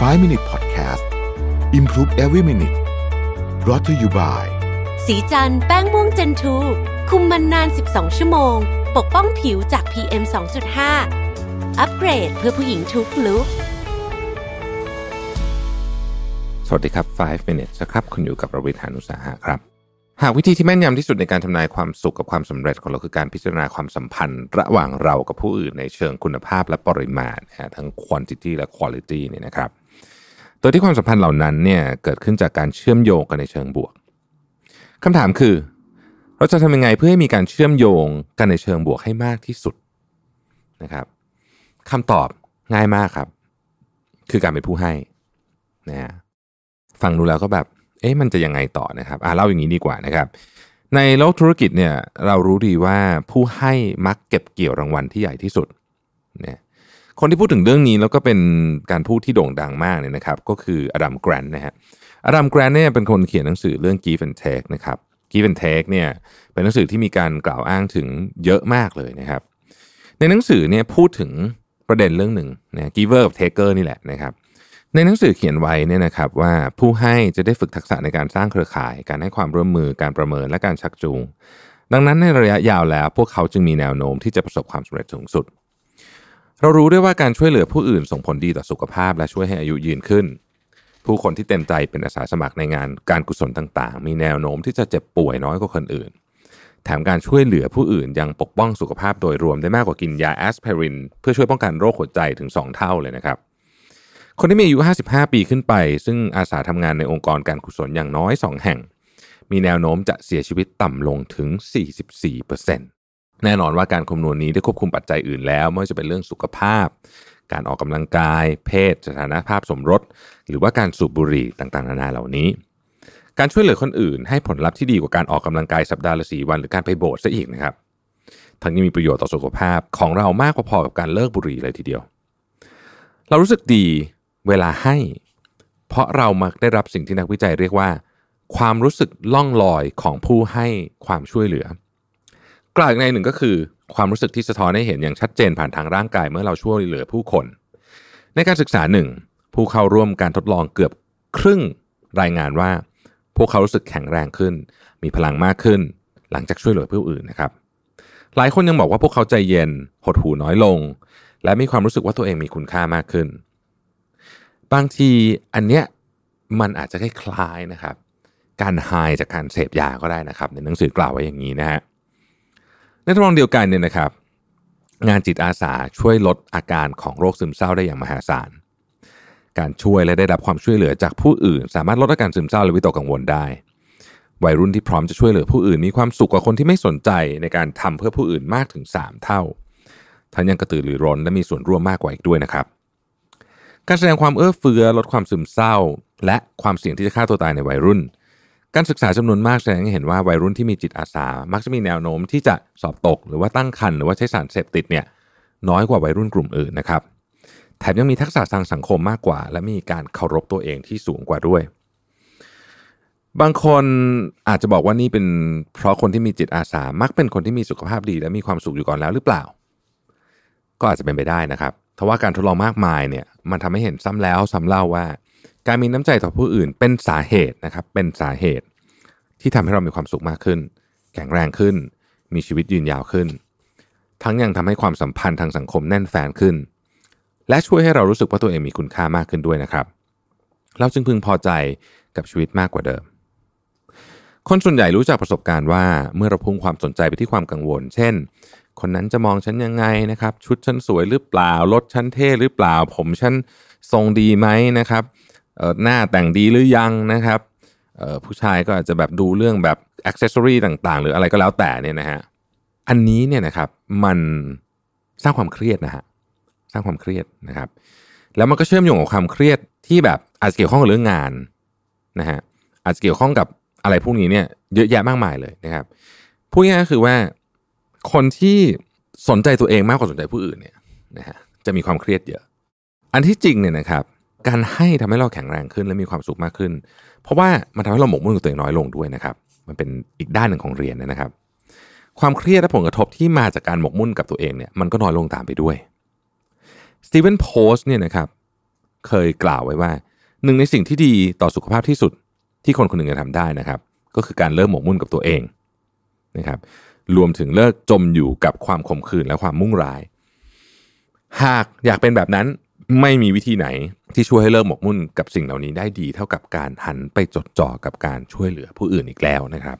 5 Minute Podcast Improve Every Minute brought to you by สีจันแป้งม่วงเจนทูคุมมันนาน 12 ชั่วโมง ปกป้องผิวจาก PM 2.5 อัปเกรดเพื่อผู้หญิงทุกลุกสวัสดีครับ 5 minutes นะครับ คุณอยู่กับประวิทยานุสาหะครับ หากวิธีที่แม่นยำที่สุดในการทำนายความสุขกับความสำเร็จของเราคือการพิจารณาความสัมพันธ์ ระหว่างเรากับผู้อื่นในเชิงคุณภาพและปริมาณนะฮะทั้ง quantity และ quality เนี่ยนะครับโด ยที่ความสัมพันธ์เหล่านั้นเนี่ยเกิดขึ้นจากการเชื่อมโยงกันในเชิงบวกคำถามคือ เราจะทำยังไงเพื่อให้มีการเชื่อมโยงกันในเชิงบวกให้มากที่สุดนะครับคำตอบง่ายมากครับ คือการเป็นผู้ให้นะฮะฟังดูแล้วก็แบบ เอ๊ะมันจะยังไงต่อนะครับอ่าเล่าอย่างนี้ดีกว่านะครับ ในโลกธุรกิจเนี่ยเรารู้ดีว่าผู้ให้มักเก็บเกี่ยวรางวัลที่ใหญ่ที่สุด คนที่พูดถึงเรื่องนี้แล้วก็เป็นการพูดที่โด่งดังมากเนี่ยนะครับ ก็คืออดัมแกรนต์นะฮะอดัมแกรนต์เนี่ยเป็นคนเขียนหนังสือเรื่อง Give and Take นะครับ Give and Take เนี่ยเป็นหนังสือที่มีการกล่าวอ้างถึงเยอะมากเลยนะครับ ในหนังสือเนี่ยพูดถึงประเด็นเรื่องหนึ่งนะ giver กับ taker นี่แหละนะครับในหนังสือเขียนไว้เนี่ยนะครับว่าผู้ให้จะได้ฝึกทักษะในการสร้างเครือข่าย การให้ความร่วมมือการประเมินและการชักจูง ดังนั้นในระยะยาวแล้วพวกเขาจึงมีแนวโน้มที่จะประสบความสำเร็จสูงสุด เรารู้ด้วยว่าการช่วยเหลือผู้อื่นส่งผลดีต่อสุขภาพ และช่วยให้อายุยืนขึ้น ผู้คนที่เต็มใจเป็นอาสาสมัครในงานการกุศลต่างๆ มีแนวโน้มที่จะเจ็บป่วยน้อยกว่าคนอื่น แถมการช่วยเหลือผู้อื่นยังปกป้องสุขภาพโดยรวมได้มากกว่ากินยาแอสไพรินเพื่อช่วยป้องกันโรคหัวใจถึง 2 เท่าเลยนะครับ คนที่มีอายุ 55 ปีขึ้นไป ซึ่งอาสาทำงานในองค์กรการกุศลอย่างน้อย 2 แห่ง มีแนวโน้มจะเสียชีวิตต่ำลงถึง 44% แน่นอนว่าการคำนวณนี้ได้ควบคุมปัจจัยอื่นแล้ว ไม่ว่าจะเป็นเรื่องสุขภาพ การออกกำลังกาย เพศ สถานภาพสมรส หรือว่าการสูบบุหรี่ต่างๆ นานาเหล่านี้ การช่วยเหลือคนอื่น ให้ผลลัพธ์ที่ดีกว่าการออกกำลังกายสัปดาห์ละสี่วัน หรือการไปโบสถ์ซะอีกนะครับ ทั้งยังมีประโยชน์ต่อสุขภาพของเรามากพอๆกับการเลิกบุหรี่เลยทีเดียว เรารู้สึกดีเวลาให้ เพราะเรามักได้รับสิ่งที่นักวิจัยเรียกว่า ความรู้สึกล่องลอยของผู้ให้ความช่วยเหลือ กล่าวอีกในหนึ่งก็คือ ความรู้สึกที่สะท้อนให้เห็นอย่างชัดเจนผ่านทางร่างกายเมื่อเราช่วยเหลือผู้คน ในการศึกษาหนึ่งผู้เข้าร่วมการทดลองเกือบครึ่งรายงานว่า พวกเขารู้สึกแข็งแรงขึ้น มีพลังมากขึ้น หลังจากช่วยเหลือผู้อื่นนะครับ หลายคนยังบอกว่าพวกเขาใจเย็น หดหูน้อยลง และมีความรู้สึกว่าตัวเองมีคุณค่ามากขึ้น บางทีอันเนี้ยมันอาจจะคล้ายๆนะครับ การหายจากการเสพยาก็ได้นะครับ ในหนังสือกล่าวไว้อย่างนี้นะฮะ ในทดลองเดียวกันเนี่ยนะครับ งานจิตอาสาช่วยลดอาการของโรคซึมเศร้าได้อย่างมหาศาล การช่วยและได้รับความช่วยเหลือจากผู้อื่น สามารถลดอาการซึมเศร้าและวิตกกังวลได้ วัยรุ่นที่พร้อมจะช่วยเหลือผู้อื่น มีความสุขกว่าคนที่ไม่สนใจในการทำเพื่อผู้อื่นมากถึง 3 เท่าทั้งยังกระตือรือร้นและมีส่วนร่วมมากกว่าอีกด้วยนะครับ การแสดงความเอื้อเฟื้อลดความซึมเศร้า และความเสี่ยงที่จะฆ่าตัวตายในวัยรุ่น การศึกษาจำนวนมากแสดงให้เห็นว่าวัยรุ่นที่มีจิตอาสา มักจะมีแนวโน้มที่จะสอบตก หรือว่าตั้งครรภ์หรือว่าใช้สารเสพติดเนี่ยน้อยกว่าวัยรุ่นกลุ่มอื่นนะครับ แถมยังมีทักษะทางสังคมมากกว่า และมีการเคารพตัวเองที่สูงกว่าด้วย บางคนอาจจะบอกว่านี่เป็นเพราะคนที่มีจิตอาสามักเป็นคนที่มีสุขภาพดี และมีความสุขอยู่ก่อนแล้วหรือเปล่า ก็อาจจะเป็นไปได้นะครับ เพราะว่าการทดลองมากมายเนี่ยมันทำให้เห็นซ้ำแล้วซ้ำเล่าว่า การมีน้ำใจต่อผู้อื่นเป็นสาเหตุนะครับเป็นสาเหตุ ที่ทำให้เรามีความสุขมากขึ้น แข็งแรงขึ้น มีชีวิตยืนยาวขึ้น ทั้งยังทำให้ความสัมพันธ์ทางสังคมแน่นแฟนขึ้น และช่วยให้เรารู้สึกว่าตัวเองมีคุณค่ามากขึ้นด้วยนะครับ เราจึงพึงพอใจกับชีวิตมากกว่าเดิม คนส่วนใหญ่รู้จักประสบการณ์ว่าเมื่อเราพุ่งความสนใจไปที่ความกังวล เช่น คนนั้นจะมองฉันยังไงนะครับ ชุดฉันสวยหรือเปล่ารถฉันเท่หรือเปล่า ผมฉันทรงดีไหมนะครับหน้าแต่งดีหรือยังนะครับผู้ชายก็อาจจะแบบดูเรื่องแบบอ็อกเซสซอรีต่างๆ หรืออะไรก็แล้วแต่เนี่ยนะฮะอันนี้เนี่ยนะครับมันสร้างความเครียดนะฮะสร้างความเครียดนะครับ แล้วมันก็เชื่อมโยงกับความเครียดที่แบบอาจจะเกี่ยวข้องกับเรื่องงานนะฮะอาจจะเกี่ยวข้องกับอะไรพวกนี้เนี่ยเยอะแยะมากมายเลยนะครับพูดง่ายๆก็คือว่า คนที่สนใจตัวเองมากกว่าสนใจผู้อื่นเนี่ยนะฮะจะมีความเครียดเยอะ อันที่จริงเนี่ยนะครับ การให้ทำให้เราแข็งแรงขึ้นและมีความสุขมากขึ้น เพราะว่ามันทำให้เราหมกมุ่นกับตัวเองน้อยลงด้วยนะครับ มันเป็นอีกด้านหนึ่งของเรียนนะครับ ความเครียดและผลกระทบที่มาจากการหมกมุ่นกับตัวเองเนี่ยมันก็น้อยลงตามไปด้วยสตีเวนโพสเนี่ยนะครับเคยกล่าวไว้ว่าหนึ่งในสิ่งที่ดีต่อสุขภาพที่สุดที่คนคนหนึ่งจะทำได้นะครับ ก็คือการเลิกหมกมุ่นกับตัวเองนะครับ รวมถึงเลิกจมอยู่กับความขมขื่นและความมุ่งร้าย หากอยากเป็นแบบนั้นไม่มีวิธีไหนที่ช่วยให้เลิกหมกมุ่นกับสิ่งเหล่านี้ได้ดี เท่ากับการหันไปจดจ่อกับการช่วยเหลือผู้อื่นอีกแล้วนะครับ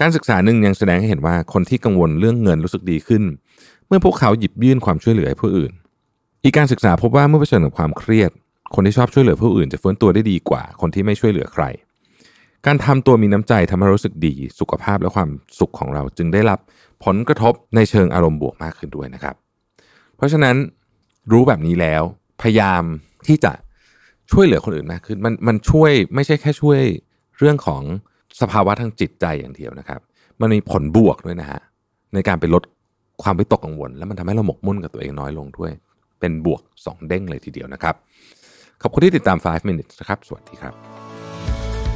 การศึกษาหนึ่งยังแสดงให้เห็นว่าคนที่กังวลเรื่องเงินรู้สึกดีขึ้น เมื่อพวกเขาหยิบยื่นความช่วยเหลือให้ผู้อื่น อีกการศึกษาพบว่าเมื่อเผชิญกับความเครียด คนที่ชอบช่วยเหลือผู้อื่น จะฟื้นตัวได้ดีกว่า คนที่ไม่ช่วยเหลือใคร การทำตัวมีน้ำใจทำให้รู้สึกดี สุขภาพและความสุขของเราจึงได้รับผลกระทบในเชิงอารมณ์บวกมากขึ้นด้วยนะครับ เพราะฉะนั้นรู้แบบนี้แล้ว พยายามที่จะช่วยเหลือคนอื่นมากขึ้น มันมันช่วยไม่ใช่แค่ช่วยเรื่องของสภาวะทางจิตใจอย่างเดียวนะครับ มันมีผลบวกด้วยนะฮะในการไปลดความวิตกกังวล แล้วมันทำให้เราหมกมุ่นกับตัวเองน้อยลงด้วย เป็นบวก 2 เด้งเลยทีเดียวนะครับ ขอบคุณที่ติดตาม 5 minutes นะครับ สวัสดีครับ